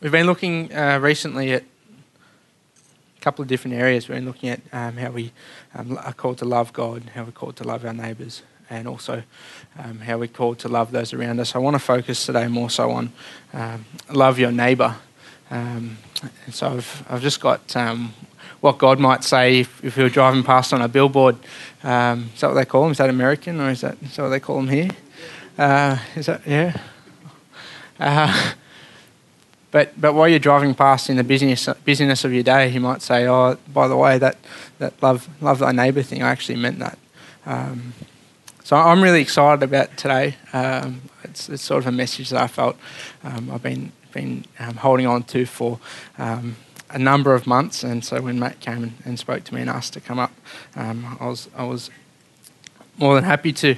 we've been looking uh, recently at a couple of different areas. We've been looking at um, how we um, are called to love God, how we're called to love our neighbours, and also um, how we're called to love those around us. I want to focus today more so on um, love your neighbour. Um, so I've, I've just got um, what God might say if, if we were driving past on a billboard. Um, is that what they call them? Is that American or is that, is that what they call them here? Uh, is that, yeah? Uh, but, but while you're driving past in the busyness, busyness of your day, you might say, oh, by the way, that, that love, love thy neighbour thing, I actually meant that. Um, so I'm really excited about today. Um, it's, it's, sort of a message that I felt um, I've been, been um, holding on to for um, a number of months. And so when Matt came and, and spoke to me and asked to come up, um, I, was, I was more than happy to.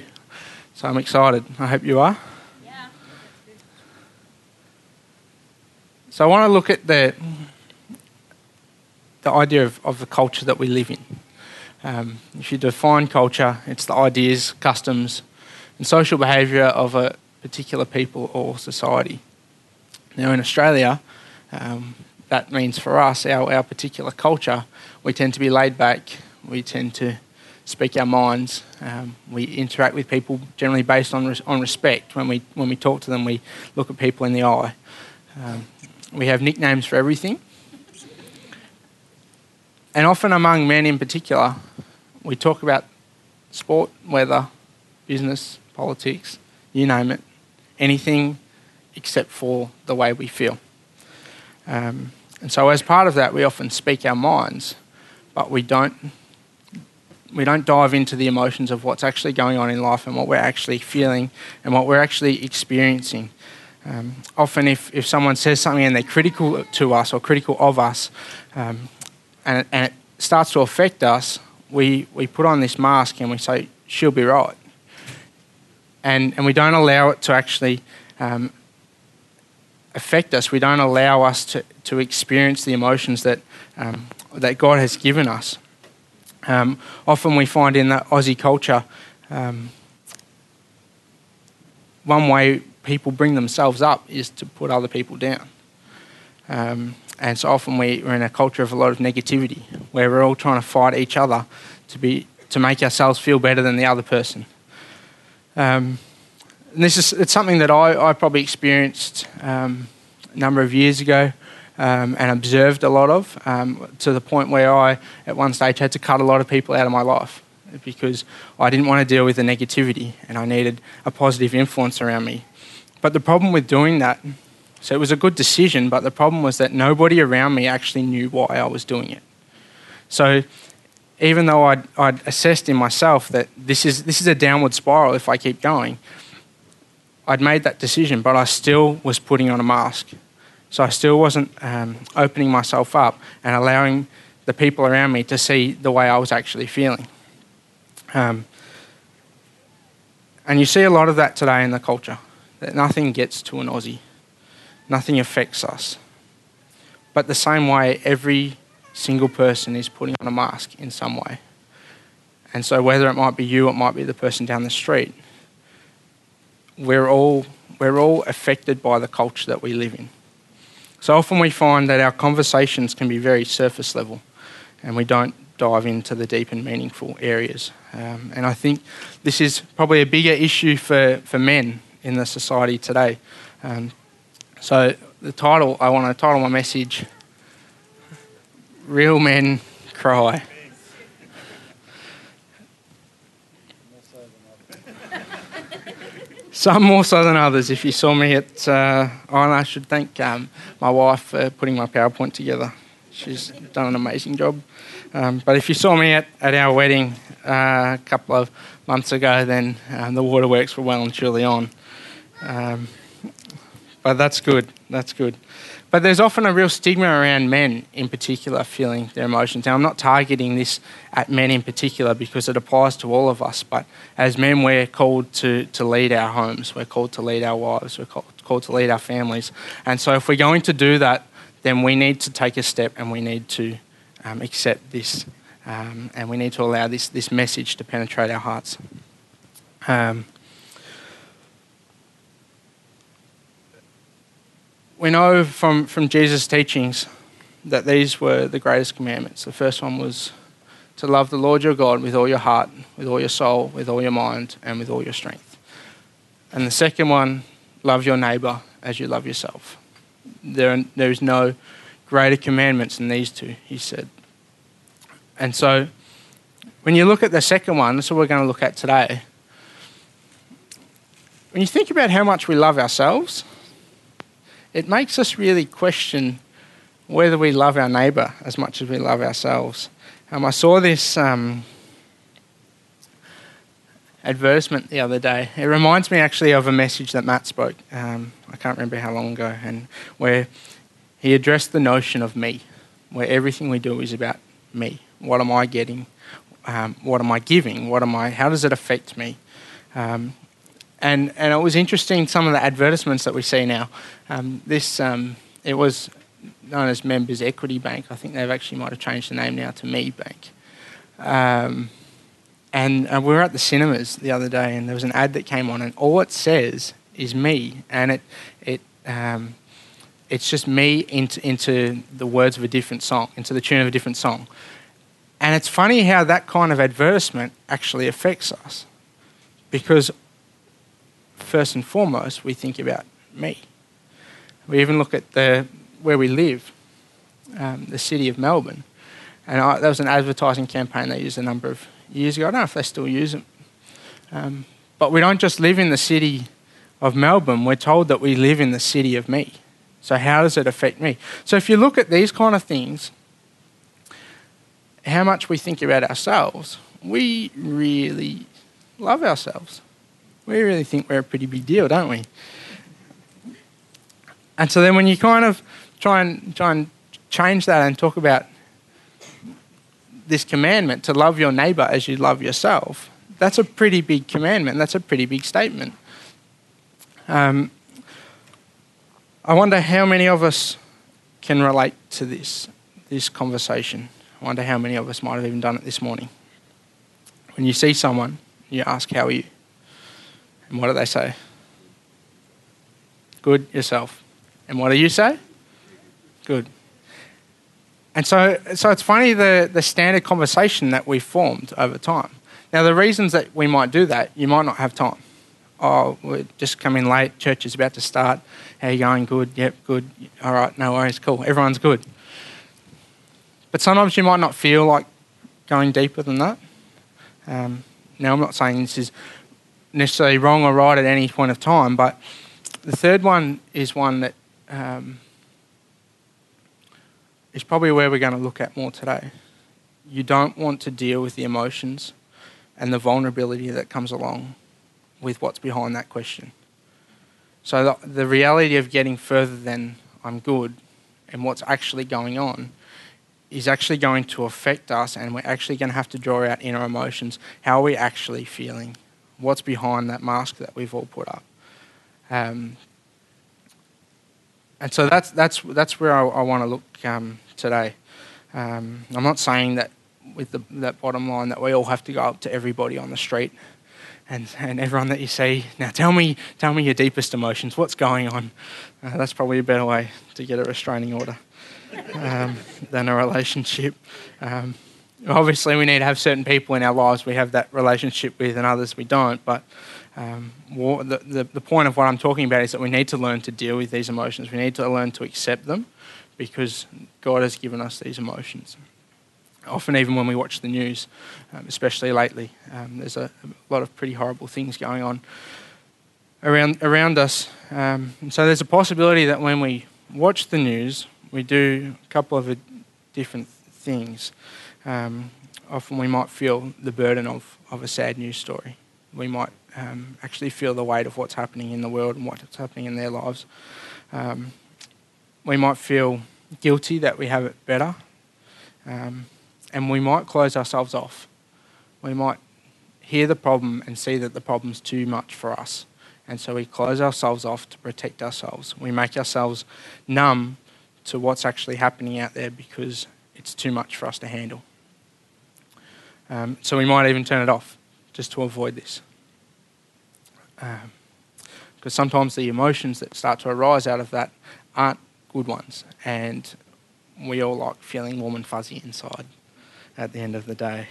So I'm excited. I hope you are. So I want to look at the, the idea of, of the culture that we live in. Um, if you define culture, it's the ideas, customs, and social behaviour of a particular people or society. Now, in Australia, um, that means for us, our, our particular culture, we tend to be laid back, we tend to speak our minds, um, we interact with people generally based on, res- on respect. When we, when we talk to them, we look at people in the eye. Um, we have nicknames for everything. And often among men in particular, we talk about sport, weather, business, politics, you name it, anything except for the way we feel. Um, and so, as part of that, we often speak our minds, but we don't, we don't dive into the emotions of what's actually going on in life and what we're actually feeling and what we're actually experiencing. Um, often, if, if someone says something and they're critical to us or critical of us, um, and, and it starts to affect us, we, we put on this mask and we say, she'll be right. And, and we don't allow it to actually um, affect us. We don't allow us to, to experience the emotions that, um, that God has given us. Um, often we find in the Aussie culture, um, one way people bring themselves up is to put other people down. Um, and so often we, are in a culture of a lot of negativity, where we're all trying to fight each other to, be, to make ourselves feel better than the other person. Um, and this is it's something that I, I probably experienced um, a number of years ago um, and observed a lot of um, to the point where I, at one stage, had to cut a lot of people out of my life because I didn't want to deal with the negativity and I needed a positive influence around me. But the problem with doing that, so it was a good decision, but the problem was that nobody around me actually knew why I was doing it. So even though I'd, I'd assessed in myself that this is, this is a downward spiral if I keep going, I'd made that decision, but I still was putting on a mask. So I still wasn't um, opening myself up and allowing the people around me to see the way I was actually feeling. Um, and you see a lot of that today in the culture that nothing gets to an Aussie, nothing affects us. But the same way, every single person is putting on a mask in some way. And so, whether it might be you, it might be the person down the street, we're all, we're all affected by the culture that we live in. So often we find that our conversations can be very surface level and we don't dive into the deep and meaningful areas. Um, and I think this is probably a bigger issue for, for men in the society today. Um, so the title, I want to title my message, Real Men Cry. Some more so than others. If you saw me at, uh, oh, I should thank um, my wife for putting my PowerPoint together. She's done an amazing job. Um, but if you saw me at, at our wedding uh, a couple of months ago, then um, the waterworks were well and truly on. Um, but that's good. That's good. But there's often a real stigma around men in particular feeling their emotions. Now, I'm not targeting this at men in particular because it applies to all of us, but as men, we're called to, to lead our homes, we're called to lead our wives, we're called, called to lead our families. And so, if we're going to do that, then we need to take a step and we need to um, accept this um, and we need to allow this, this message to penetrate our hearts. Um, we know from, from Jesus' teachings that these were the greatest commandments. The first one was to love the Lord your God with all your heart, with all your soul, with all your mind, and with all your strength. And the second one, love your neighbour as you love yourself. There, there is no greater commandments than these two, he said. And so, when you look at the second one, that's what we're going to look at today. When you think about how much we love ourselves, it makes us really question whether we love our neighbour as much as we love ourselves. Um, I saw this um, advertisement the other day. It reminds me actually of a message that Matt spoke. Um, I can't remember how long ago, and where he addressed the notion of me, where everything we do is about me. What am I getting? Um, what am I giving? What am I? How does it affect me? Um, and and it was interesting some of the advertisements that we see now. Um, this um, it was known as Members Equity Bank. I think they've actually might have changed the name now to Me Bank. Um, and uh, we were at the cinemas the other day, and there was an ad that came on, and all it says is me, and it it um, it's just me into into the words of a different song, into the tune of a different song. And it's funny how that kind of advertisement actually affects us, because first and foremost we think about me. We even look at the where we live, um, the city of Melbourne. And I, that was an advertising campaign they used a number of years ago. I don't know if they still use it. Um, but we don't just live in the city of Melbourne, we're told that we live in the city of me. So, how does it affect me? So, if you look at these kind of things, how much we think about ourselves, we really love ourselves. We really think we're a pretty big deal, don't we? And so then when you kind of try and try and change that and talk about this commandment to love your neighbor as you love yourself, that's a pretty big commandment. That's a pretty big statement. Um, I wonder how many of us can relate to this this conversation. I wonder how many of us might have even done it this morning. When you see someone, you ask, "How are you?" And what do they say? Good yourself. And what do you say? Good. And so, so it's funny the, the standard conversation that we've formed over time. Now, the reasons that we might do that, you might not have time. Oh, we're just coming late, church is about to start. How you going? Good, yep, good. All right, no worries, cool. Everyone's good. But sometimes you might not feel like going deeper than that. Um, now, I'm not saying this is necessarily wrong or right at any point of time, but the third one is one that um, is probably where we're going to look at more today. You don't want to deal with the emotions and the vulnerability that comes along with what's behind that question. So, the, the reality of getting further than I'm good and what's actually going on is actually going to affect us, and we're actually going to have to draw out inner emotions. How are we actually feeling? What's behind that mask that we've all put up? Um, and so that's that's that's where I, I want to look um, today. Um, I'm not saying that with the, that bottom line that we all have to go up to everybody on the street and, and everyone that you see. Now tell me tell me your deepest emotions. What's going on? Uh, that's probably a better way to get a restraining order um, than a relationship. Um, obviously, we need to have certain people in our lives we have that relationship with, and others we don't. But um, the, the, the point of what I'm talking about is that we need to learn to deal with these emotions. We need to learn to accept them because God has given us these emotions. Often, even when we watch the news, um, especially lately, um, there's a, a, lot of pretty horrible things going on around, around us. Um, so, there's a possibility that when we watch the news, we do a couple of different things. Um, often, we might feel the burden of, of a sad news story. We might um, actually feel the weight of what's happening in the world and what's happening in their lives. Um, we might feel guilty that we have it better, um, and we might close ourselves off. We might hear the problem and see that the problem's too much for us, and so we close ourselves off to protect ourselves. We make ourselves numb to what's actually happening out there because it's too much for us to handle. Um, so we might even turn it off just to avoid this because um, sometimes the emotions that start to arise out of that aren't good ones, and we all like feeling warm and fuzzy inside at the end of the day.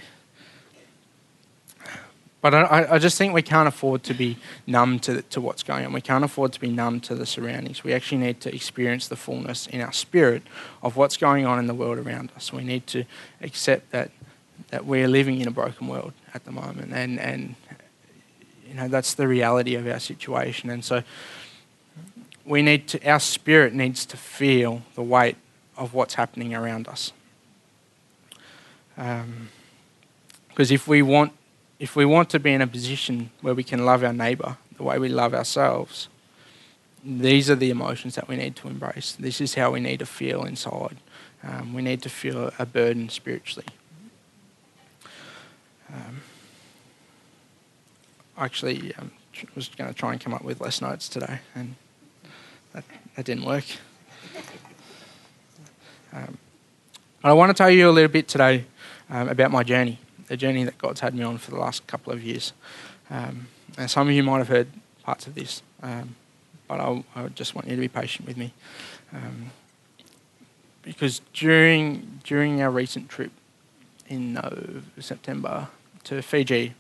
But I, I just think we can't afford to be numb to, to what's going on. We can't afford to be numb to the surroundings. We actually need to experience the fullness in our spirit of what's going on in the world around us. We need to accept that, that we're living in a broken world at the moment. And, and, you know, that's the reality of our situation. And so we need to, our spirit needs to feel the weight of what's happening around us. Because um, if we want if we want to be in a position where we can love our neighbour the way we love ourselves, these are the emotions that we need to embrace. This is how we need to feel inside. Um, we need to feel a burden spiritually. Um, actually, um, was going to try and come up with less notes today, and that, that didn't work. Um, I want to tell you a little bit today um, about my journey the journey that God's had me on for the last couple of years. Um, and some of you might have heard parts of this, um, but I'll, I just want you to be patient with me. Um, because during, during our recent trip in uh, September to Fiji,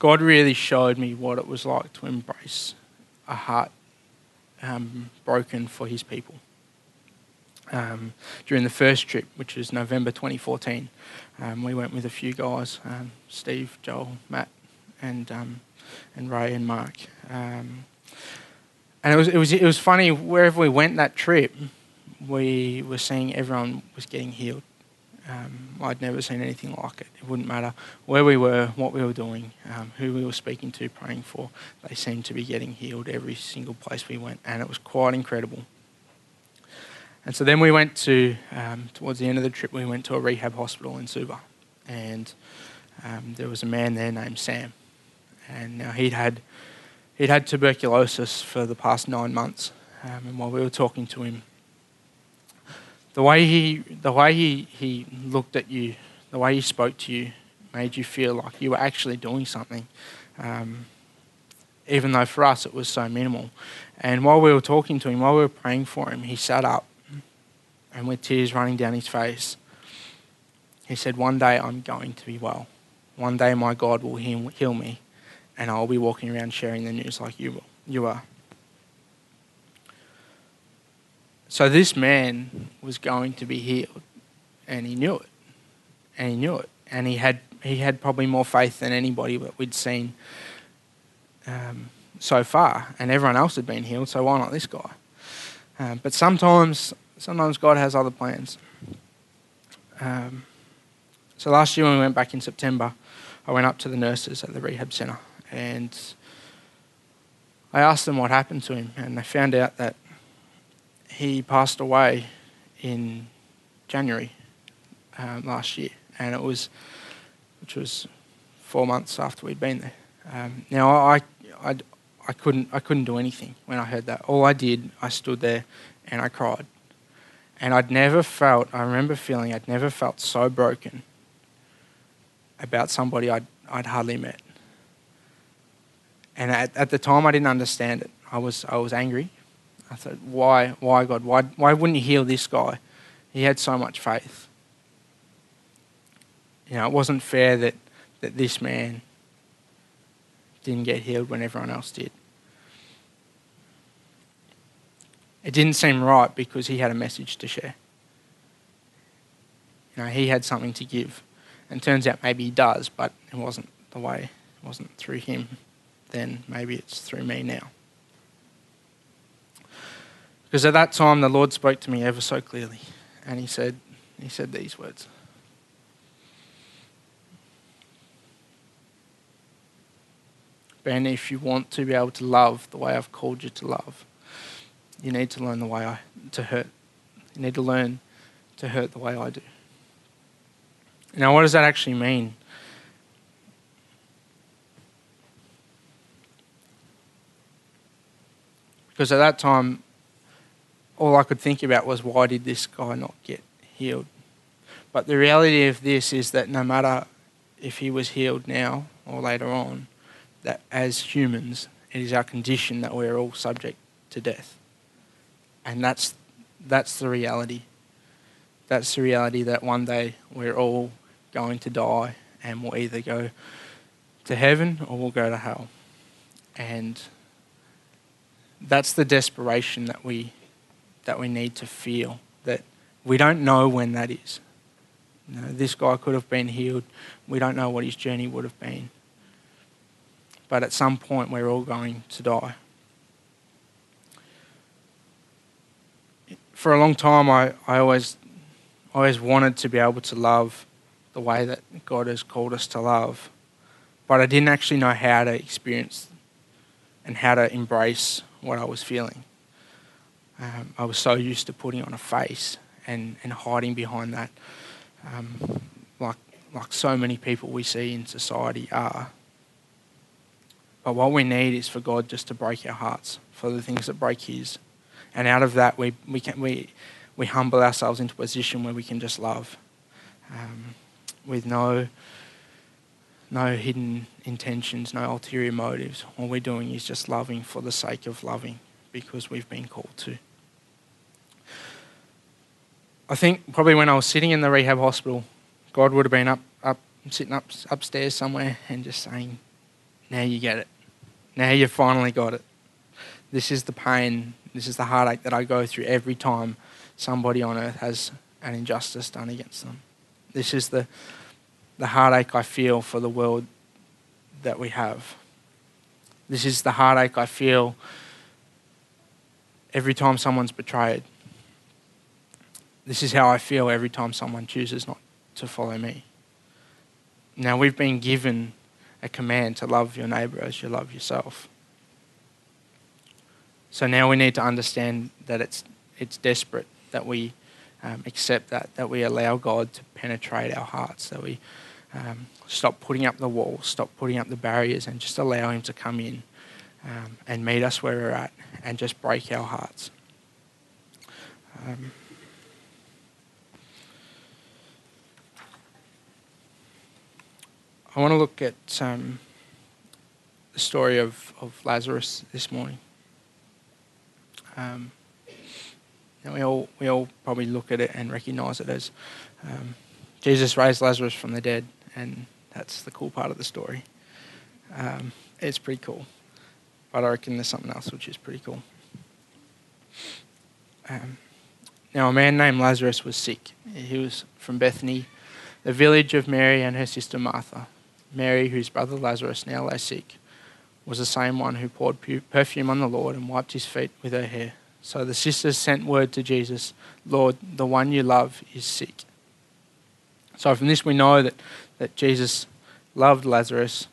God really showed me what it was like to embrace a heart um, broken for his people um, during the first trip, which was November 2014. Um, we went with a few guys um, Steve, Joel, Matt, and, um, and Ray and Mark. Um, and it was, it, was, it was funny, wherever we went that trip, we were seeing everyone was getting healed. Um, I'd never seen anything like it. It wouldn't matter where we were, what we were doing, who we were speaking to, praying for. They seemed to be getting healed every single place we went, and it was quite incredible. And so then we went to, um, towards the end of the trip, we went to a rehab hospital in Suva. And um, there was a man there named Sam. And now he'd had, he'd had tuberculosis for the past nine months. Um, and while we were talking to him, the way he, the way he, he looked at you, the way he spoke to you, made you feel like you were actually doing something. Um, even though for us it was so minimal. And while we were talking to him, while we were praying for him, he sat up and with tears running down his face, he said, One day I'm going to be well. One day my God will heal me, and I'll be walking around sharing the news like you, you are. So this man was going to be healed, and he knew it. And he knew it. And he had, he had probably more faith than anybody that we'd seen um, so far. And everyone else had been healed, so why not this guy? Um, but sometimes sometimes God has other plans. Um, so last year when we went back in September, I went up to the nurses at the rehab centre and I asked them what happened to him, and they found out that he passed away in January um, last year, and it was, which was four months after we'd been there. Um, now I, I, I couldn't, I couldn't do anything when I heard that. All I did, I stood there and I cried and I'd never felt, I remember feeling I'd never felt so broken about somebody I'd, I'd hardly met. And at, at the time, I didn't understand it. I was, I was angry. I thought, why, why God? Why, why wouldn't you heal this guy? He had so much faith. You know, it wasn't fair that, that this man didn't get healed when everyone else did. It didn't seem right because he had a message to share. You know, he had something to give. And turns out maybe he does, but it wasn't the way, it wasn't through him then. Maybe it's through me now. Because at that time the Lord spoke to me ever so clearly. And he said, he said these words. Ben, if you want to be able to love the way I've called you to love, you need to learn the way I to hurt. You need to learn to hurt the way I do. Now, what does that actually mean? Because at that time, all I could think about was why did this guy not get healed? But the reality of this is that no matter if he was healed now or later on, that as humans, it is our condition that we're all subject to death. And that's, that's the reality. That's the reality that one day we're all going to die and we'll either go to heaven or we'll go to hell. And that's the desperation that we, that we need to feel, that we don't know when that is. You know, this guy could have been healed. We don't know what his journey would have been. But at some point, we're all going to die. For a long time, I, I always, always wanted to be able to love the way that God has called us to love. But I didn't actually know how to experience and how to embrace what I was feeling. Um, I was so used to putting on a face and, and hiding behind that um, like, like so many people we see in society are. But what we need is for God just to break our hearts for the things that break His. And out of that, we, we, can, we, we humble ourselves into a position where we can just love um, with no, no hidden intentions, no ulterior motives. All we're doing is just loving for the sake of loving because we've been called to. I think probably when I was sitting in the rehab hospital, God would have been up, up sitting up upstairs somewhere and just saying, "Now you get it. Now you finally got it. This is the pain. This is the heartache that I go through every time somebody on earth has an injustice done against them. This is the the heartache I feel for the world that we have. This is the heartache I feel every time someone's betrayed." This is how I feel every time someone chooses not to follow me. Now, we've been given a command to love your neighbour as you love yourself. So now we need to understand that it's, it's desperate that we um, accept that, that we allow God to penetrate our hearts, that we um, stop putting up the walls, stop putting up the barriers, and just allow Him to come in um, and meet us where we're at and just break our hearts. Um, I want to look at um, the story of, of Lazarus this morning. Um, and we all we all probably look at it and recognise it as um, Jesus raised Lazarus from the dead, and that's the cool part of the story. Um, it's pretty cool, but I reckon there's something else which is pretty cool. Um, now, a man named Lazarus was sick. He was from Bethany, the village of Mary and her sister Martha. Mary, whose brother Lazarus now lay sick, was the same one who poured perfume on the Lord and wiped his feet with her hair. So the sisters sent word to Jesus, Lord, the one you love is sick. So from this we know that, that Jesus loved Lazarus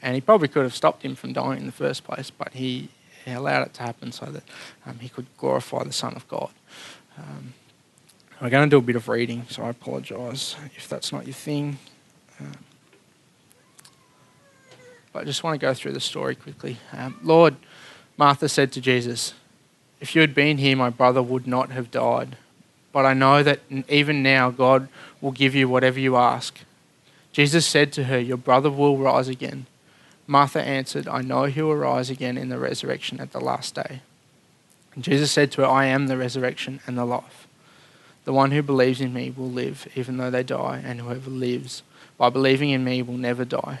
and he probably could have stopped him from dying in the first place, but he, he allowed it to happen so that um, he could glorify the Son of God. Um, we're going to do a bit of reading, so I apologise if that's not your thing. Um, but I just want to go through the story quickly. Um, Lord, Martha said to Jesus, If you had been here, my brother would not have died. But I know that even now God will give you whatever you ask. Jesus said to her, Your brother will rise again. Martha answered, I know he will rise again in the resurrection at the last day. And Jesus said to her, I am the resurrection and the life. The one who believes in me will live even though they die, and whoever lives by believing in me will never die.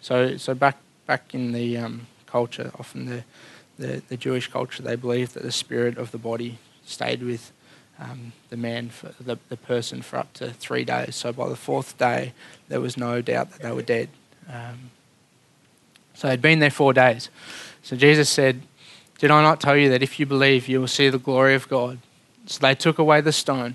So, so back back in the um, culture, often the, the, the Jewish culture, they believed that the spirit of the body stayed with um, the man, for the, the person, for up to three days. So by the fourth day, there was no doubt that they were dead. Um, so they'd been there four days. So Jesus said, Did I not tell you that if you believe, you will see the glory of God? So they took away the stone.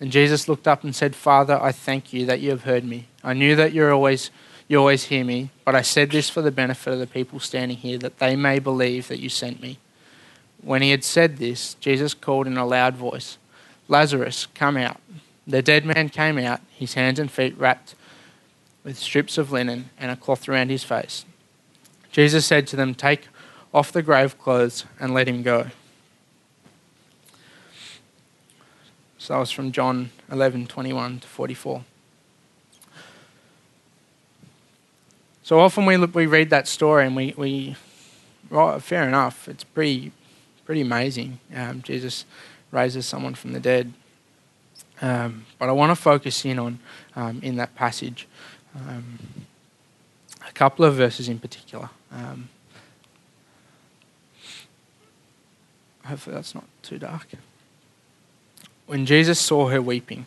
And Jesus looked up and said, Father, I thank you that you have heard me. I knew that you're always you always hear me, but I said this for the benefit of the people standing here, that they may believe that you sent me. When he had said this, Jesus called in a loud voice, Lazarus, come out. The dead man came out, his hands and feet wrapped with strips of linen and a cloth around his face. Jesus said to them, Take off the grave clothes and let him go. So that was from John 11 21 to 44. So often we, look, we read that story and we, we well, fair enough, it's pretty, pretty amazing. Um, Jesus raises someone from the dead. Um, but I want to focus in on, um, in that passage, um, a couple of verses in particular. Um, hopefully that's not too dark. When Jesus saw her weeping,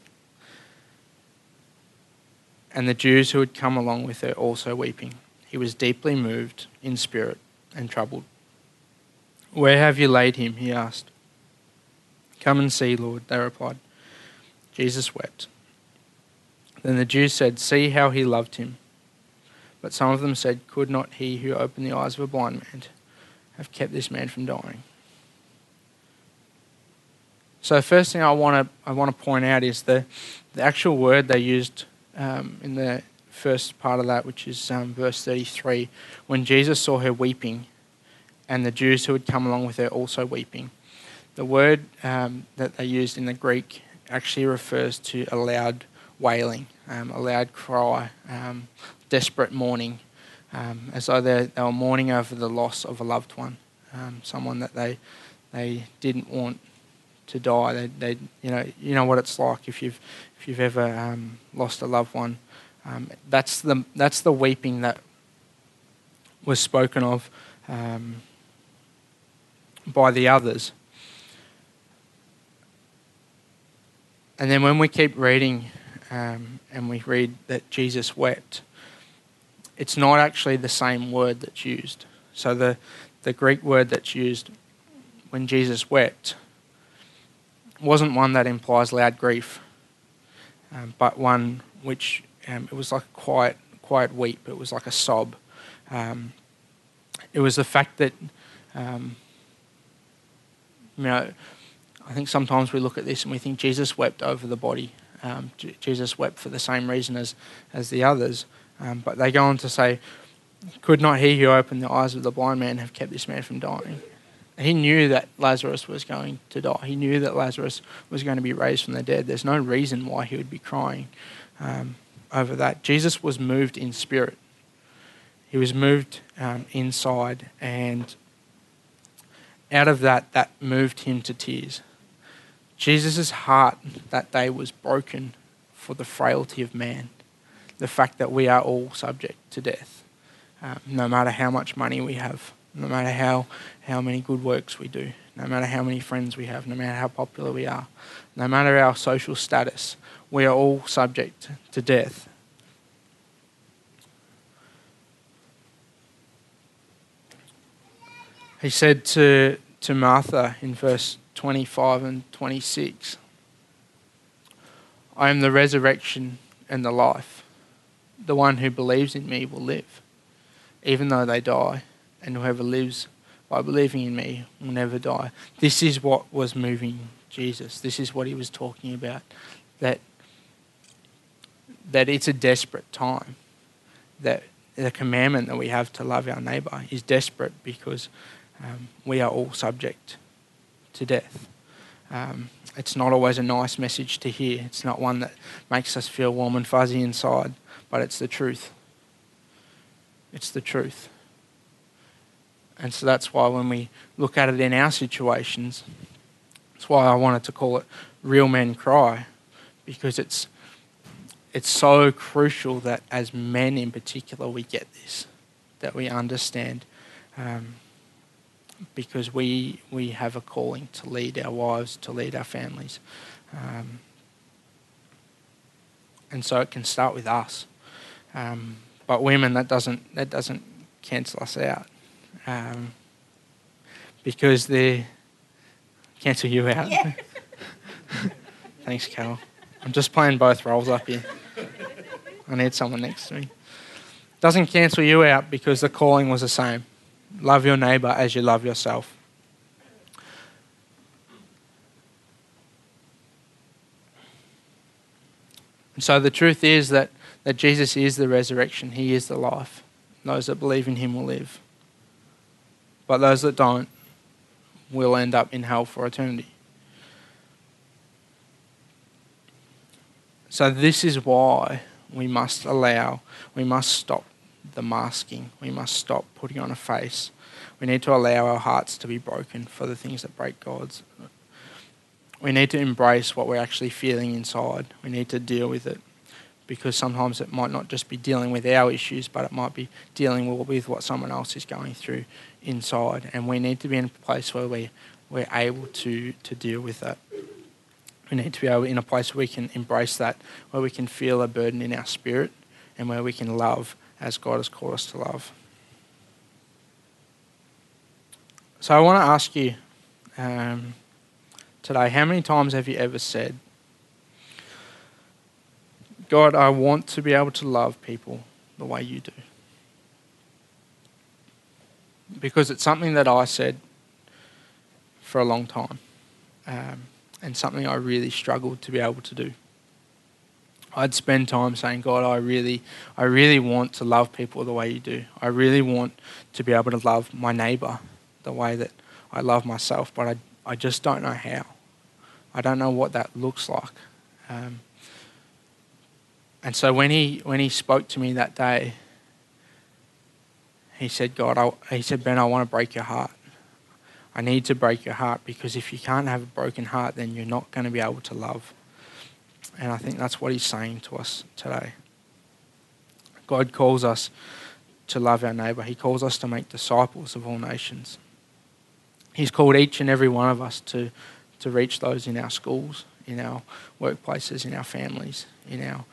and the Jews who had come along with her also weeping. He was deeply moved in spirit and troubled. Where have you laid him? he asked. Come and see, Lord, they replied. Jesus wept. Then the Jews said, See how he loved him. But some of them said, Could not he who opened the eyes of a blind man have kept this man from dying? So, first thing I want to I want to point out is the, the actual word they used um, in the first part of that, which is um, verse 33, when Jesus saw her weeping and the Jews who had come along with her also weeping. The word um, that they used in the Greek actually refers to a loud wailing, um, a loud cry, um, desperate mourning, um, as though they, they were mourning over the loss of a loved one, someone that they, they didn't want to die. They, they, you know, you know what it's like if you've if you've ever um, lost a loved one. Um, that's the that's the weeping that was spoken of um, by the others. And then when we keep reading um, and we read that Jesus wept, it's not actually the same word that's used. So the the Greek word that's used when Jesus wept wasn't one that implies loud grief um, but one which um, it was like a quiet, quiet weep. It was like a sob. Um, it was the fact that, um, you know, I think sometimes we look at this and we think Jesus wept over the body. Um, J- Jesus wept for the same reason as, as the others. But they go on to say, could not he who opened the eyes of the blind man have kept this man from dying? He knew that Lazarus was going to die. He knew that Lazarus was going to be raised from the dead. There's no reason why he would be crying um, over that. Jesus was moved in spirit. He was moved um, inside, and out of that, that moved him to tears. Jesus' heart that day was broken for the frailty of man, the fact that we are all subject to death, um, no matter how much money we have, no matter how, how many good works we do, no matter how many friends we have, no matter how popular we are, no matter our social status, we are all subject to death. He said to, to Martha in verse 25 and 26 I am the resurrection and the life. The one who believes in me will live, even though they die and whoever lives by believing in me will never die. This is what was moving Jesus. This is what he was talking about. That that it's a desperate time. That the commandment that we have to love our neighbour is desperate because um, we are all subject to death. Um, it's not always a nice message to hear. It's not one that makes us feel warm and fuzzy inside, but it's the truth. It's the truth. And so that's why when we look at it in our situations, that's why I wanted to call it Real Men Cry, because it's, it's so crucial that as men in particular we get this, that we understand. Um, because we we have a calling to lead our wives, to lead our families, um, and so it can start with us. Um, but women, that doesn't that doesn't cancel us out, um, because they cancel you out. Yeah. Thanks, Carol. I'm just playing both roles up here. I need someone next to me. Doesn't cancel you out because the calling was the same. Love your neighbor as you love yourself. And so the truth is that, that Jesus is the resurrection, He is the life. Those that believe in Him will live. But those that don't will end up in hell for eternity. So, this is why we must allow, we must stop the masking. We must stop putting on a face. We need to allow our hearts to be broken for the things that break God's. We need to embrace what we're actually feeling inside. We need to deal with it because sometimes it might not just be dealing with our issues, but it might be dealing with what someone else is going through inside. And we need to be in a place where we, we're able to, to deal with that. We need to be able in a place where we can embrace that, where we can feel a burden in our spirit, and where we can love as God has called us to love. So I want to ask you um, today how many times have you ever said, God, I want to be able to love people the way you do? Because it's something that I said for a long time um, and something I really struggled to be able to do. I'd spend time saying, God, I really, I really want to love people the way you do. I really want to be able to love my neighbour the way that I love myself, but I, I just don't know how. I don't know what that looks like. Um, and so when he when he spoke to me that day, he said, God, I, he said, Ben, I want to break your heart. I need to break your heart because if you can't have a broken heart, then you're not going to be able to love. And I think that's what he's saying to us today. God calls us to love our neighbour, He calls us to make disciples of all nations. He's called each and every one of us to, to reach those in our schools, in our workplaces, in our families, in our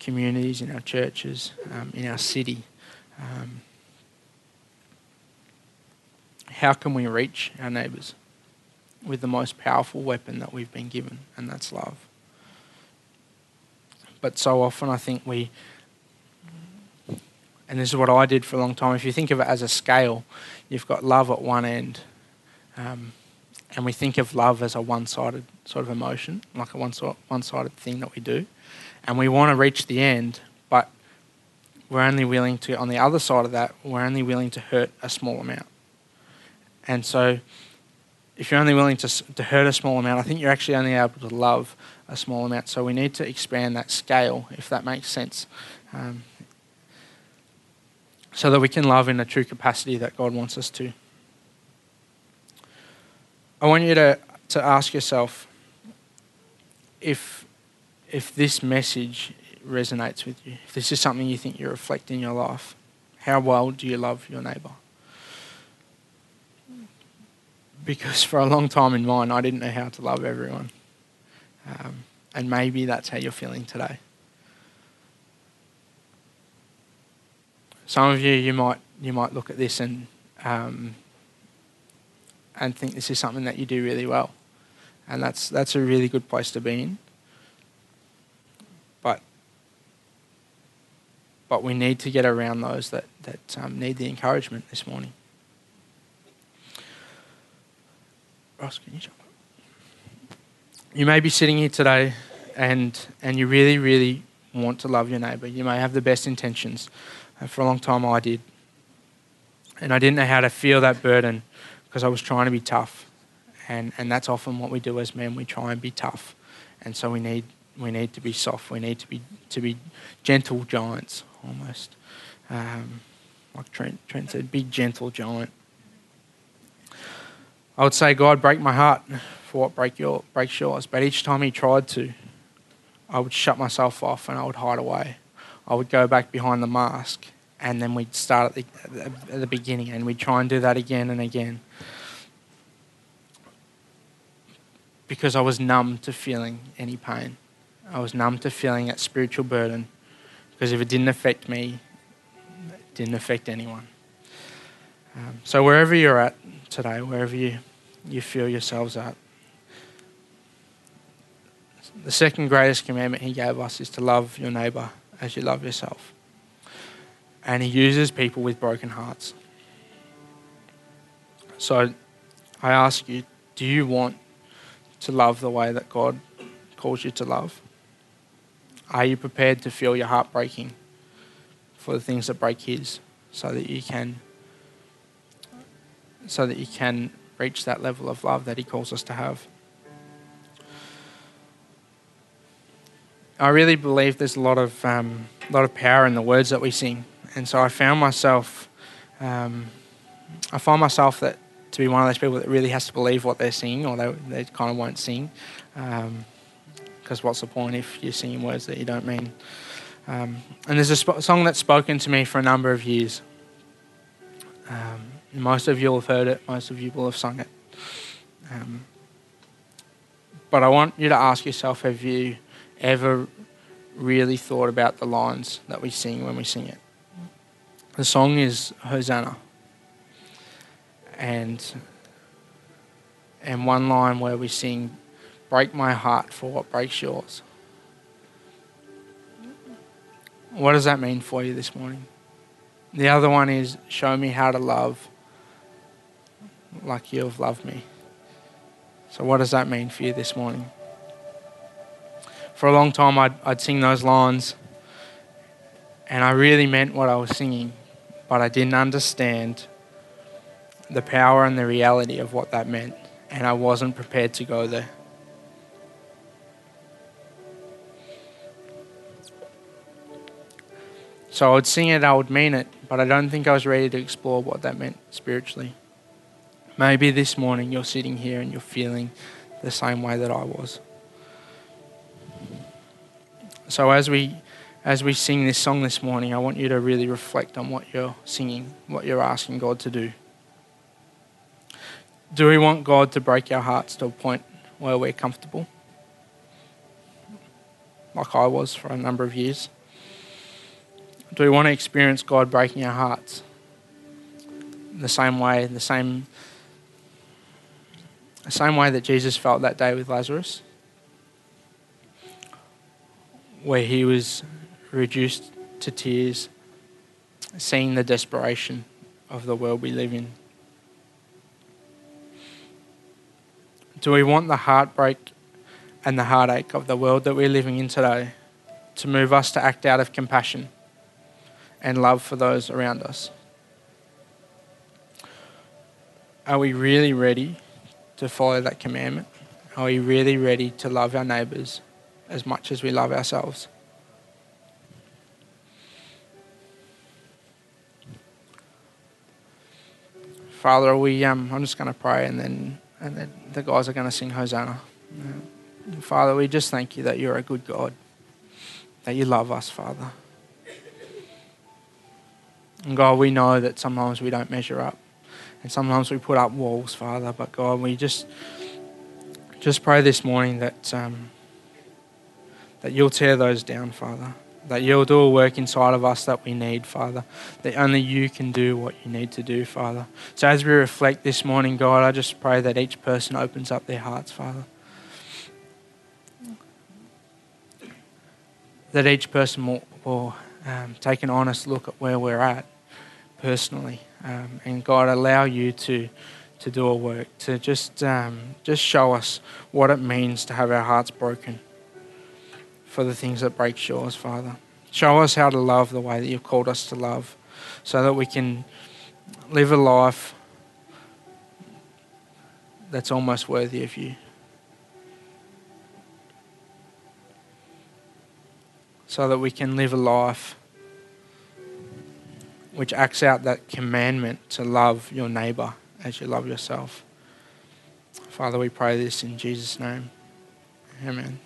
communities, in our churches, um, in our city. Um, how can we reach our neighbours? With the most powerful weapon that we've been given, and that's love. But so often I think we, and this is what I did for a long time, if you think of it as a scale, you've got love at one end. Um, and we think of love as a one sided sort of emotion, like a one sided thing that we do. And we want to reach the end, but we're only willing to, on the other side of that, we're only willing to hurt a small amount. And so, if you're only willing to, to hurt a small amount, I think you're actually only able to love a small amount. So we need to expand that scale, if that makes sense, um, so that we can love in the true capacity that God wants us to. I want you to, to ask yourself if, if this message resonates with you, if this is something you think you reflect in your life, how well do you love your neighbour? Because for a long time in mine, I didn't know how to love everyone. Um, and maybe that's how you're feeling today. Some of you, you might you might look at this and um, and think this is something that you do really well, and that's that's a really good place to be in. But but we need to get around those that that um, need the encouragement this morning. Ross, can you jump? You may be sitting here today and, and you really, really want to love your neighbour. You may have the best intentions. Uh, for a long time, I did. And I didn't know how to feel that burden because I was trying to be tough. And, and that's often what we do as men. We try and be tough. And so we need, we need to be soft. We need to be, to be gentle giants, almost. Um, like Trent, Trent said, be gentle giant. I would say, God, break my heart for what break your, breaks yours. But each time he tried to, I would shut myself off and I would hide away. I would go back behind the mask and then we'd start at the, at the beginning and we'd try and do that again and again. Because I was numb to feeling any pain. I was numb to feeling that spiritual burden. Because if it didn't affect me, it didn't affect anyone. Um, so wherever you're at today, wherever you, you feel yourselves at, the second greatest commandment he gave us is to love your neighbor as you love yourself. And he uses people with broken hearts. So I ask you, do you want to love the way that God calls you to love? Are you prepared to feel your heart breaking for the things that break his so that you can so that you can reach that level of love that he calls us to have? I really believe there's a lot of um, lot of power in the words that we sing, and so I found myself, um, I find myself that to be one of those people that really has to believe what they're singing, or they, they kind of won't sing, because what's the point if you're singing words that you don't mean? Um, and there's a sp- song that's spoken to me for a number of years. Um, most of you will have heard it. Most of you will have sung it. Um, but I want you to ask yourself: Have you ever really thought about the lines that we sing when we sing it. The song is Hosanna. And and one line where we sing break my heart for what breaks yours. What does that mean for you this morning? The other one is show me how to love like you have loved me. So what does that mean for you this morning? for a long time, I'd, I'd sing those lines, and I really meant what I was singing, but I didn't understand the power and the reality of what that meant, and I wasn't prepared to go there. So I would sing it, I would mean it, but I don't think I was ready to explore what that meant spiritually. Maybe this morning you're sitting here and you're feeling the same way that I was. So as we as we sing this song this morning, I want you to really reflect on what you're singing, what you're asking God to do. Do we want God to break our hearts to a point where we're comfortable? Like I was for a number of years. Do we want to experience God breaking our hearts in the same way, in the same, the same way that Jesus felt that day with Lazarus? where he was reduced to tears, seeing the desperation of the world we live in. Do we want the heartbreak and the heartache of the world that we're living in today to move us to act out of compassion and love for those around us? Are we really ready to follow that commandment? Are we really ready to love our neighbours as much as we love ourselves. Father, we um, I'm just going to pray, and then and then the guys are going to sing Hosanna. Father, we just thank you that you're a good God, that you love us, Father. And God, we know that sometimes we don't measure up, and sometimes we put up walls, Father. But God, we just just pray this morning that. Um, that you'll tear those down, Father. That you'll do a work inside of us that we need, Father. That only you can do what you need to do, Father. So as we reflect this morning, God, I just pray that each person opens up their hearts, Father. That each person will, will um, take an honest look at where we're at personally. Um, and God, allow you to to do a work, to just um, just show us what it means to have our hearts broken for the things that break yours, Father. Show us how to love the way that you've called us to love so that we can live a life that's almost worthy of you. So that we can live a life which acts out that commandment to love your neighbour as you love yourself. Father, we pray this in Jesus' name. Amen.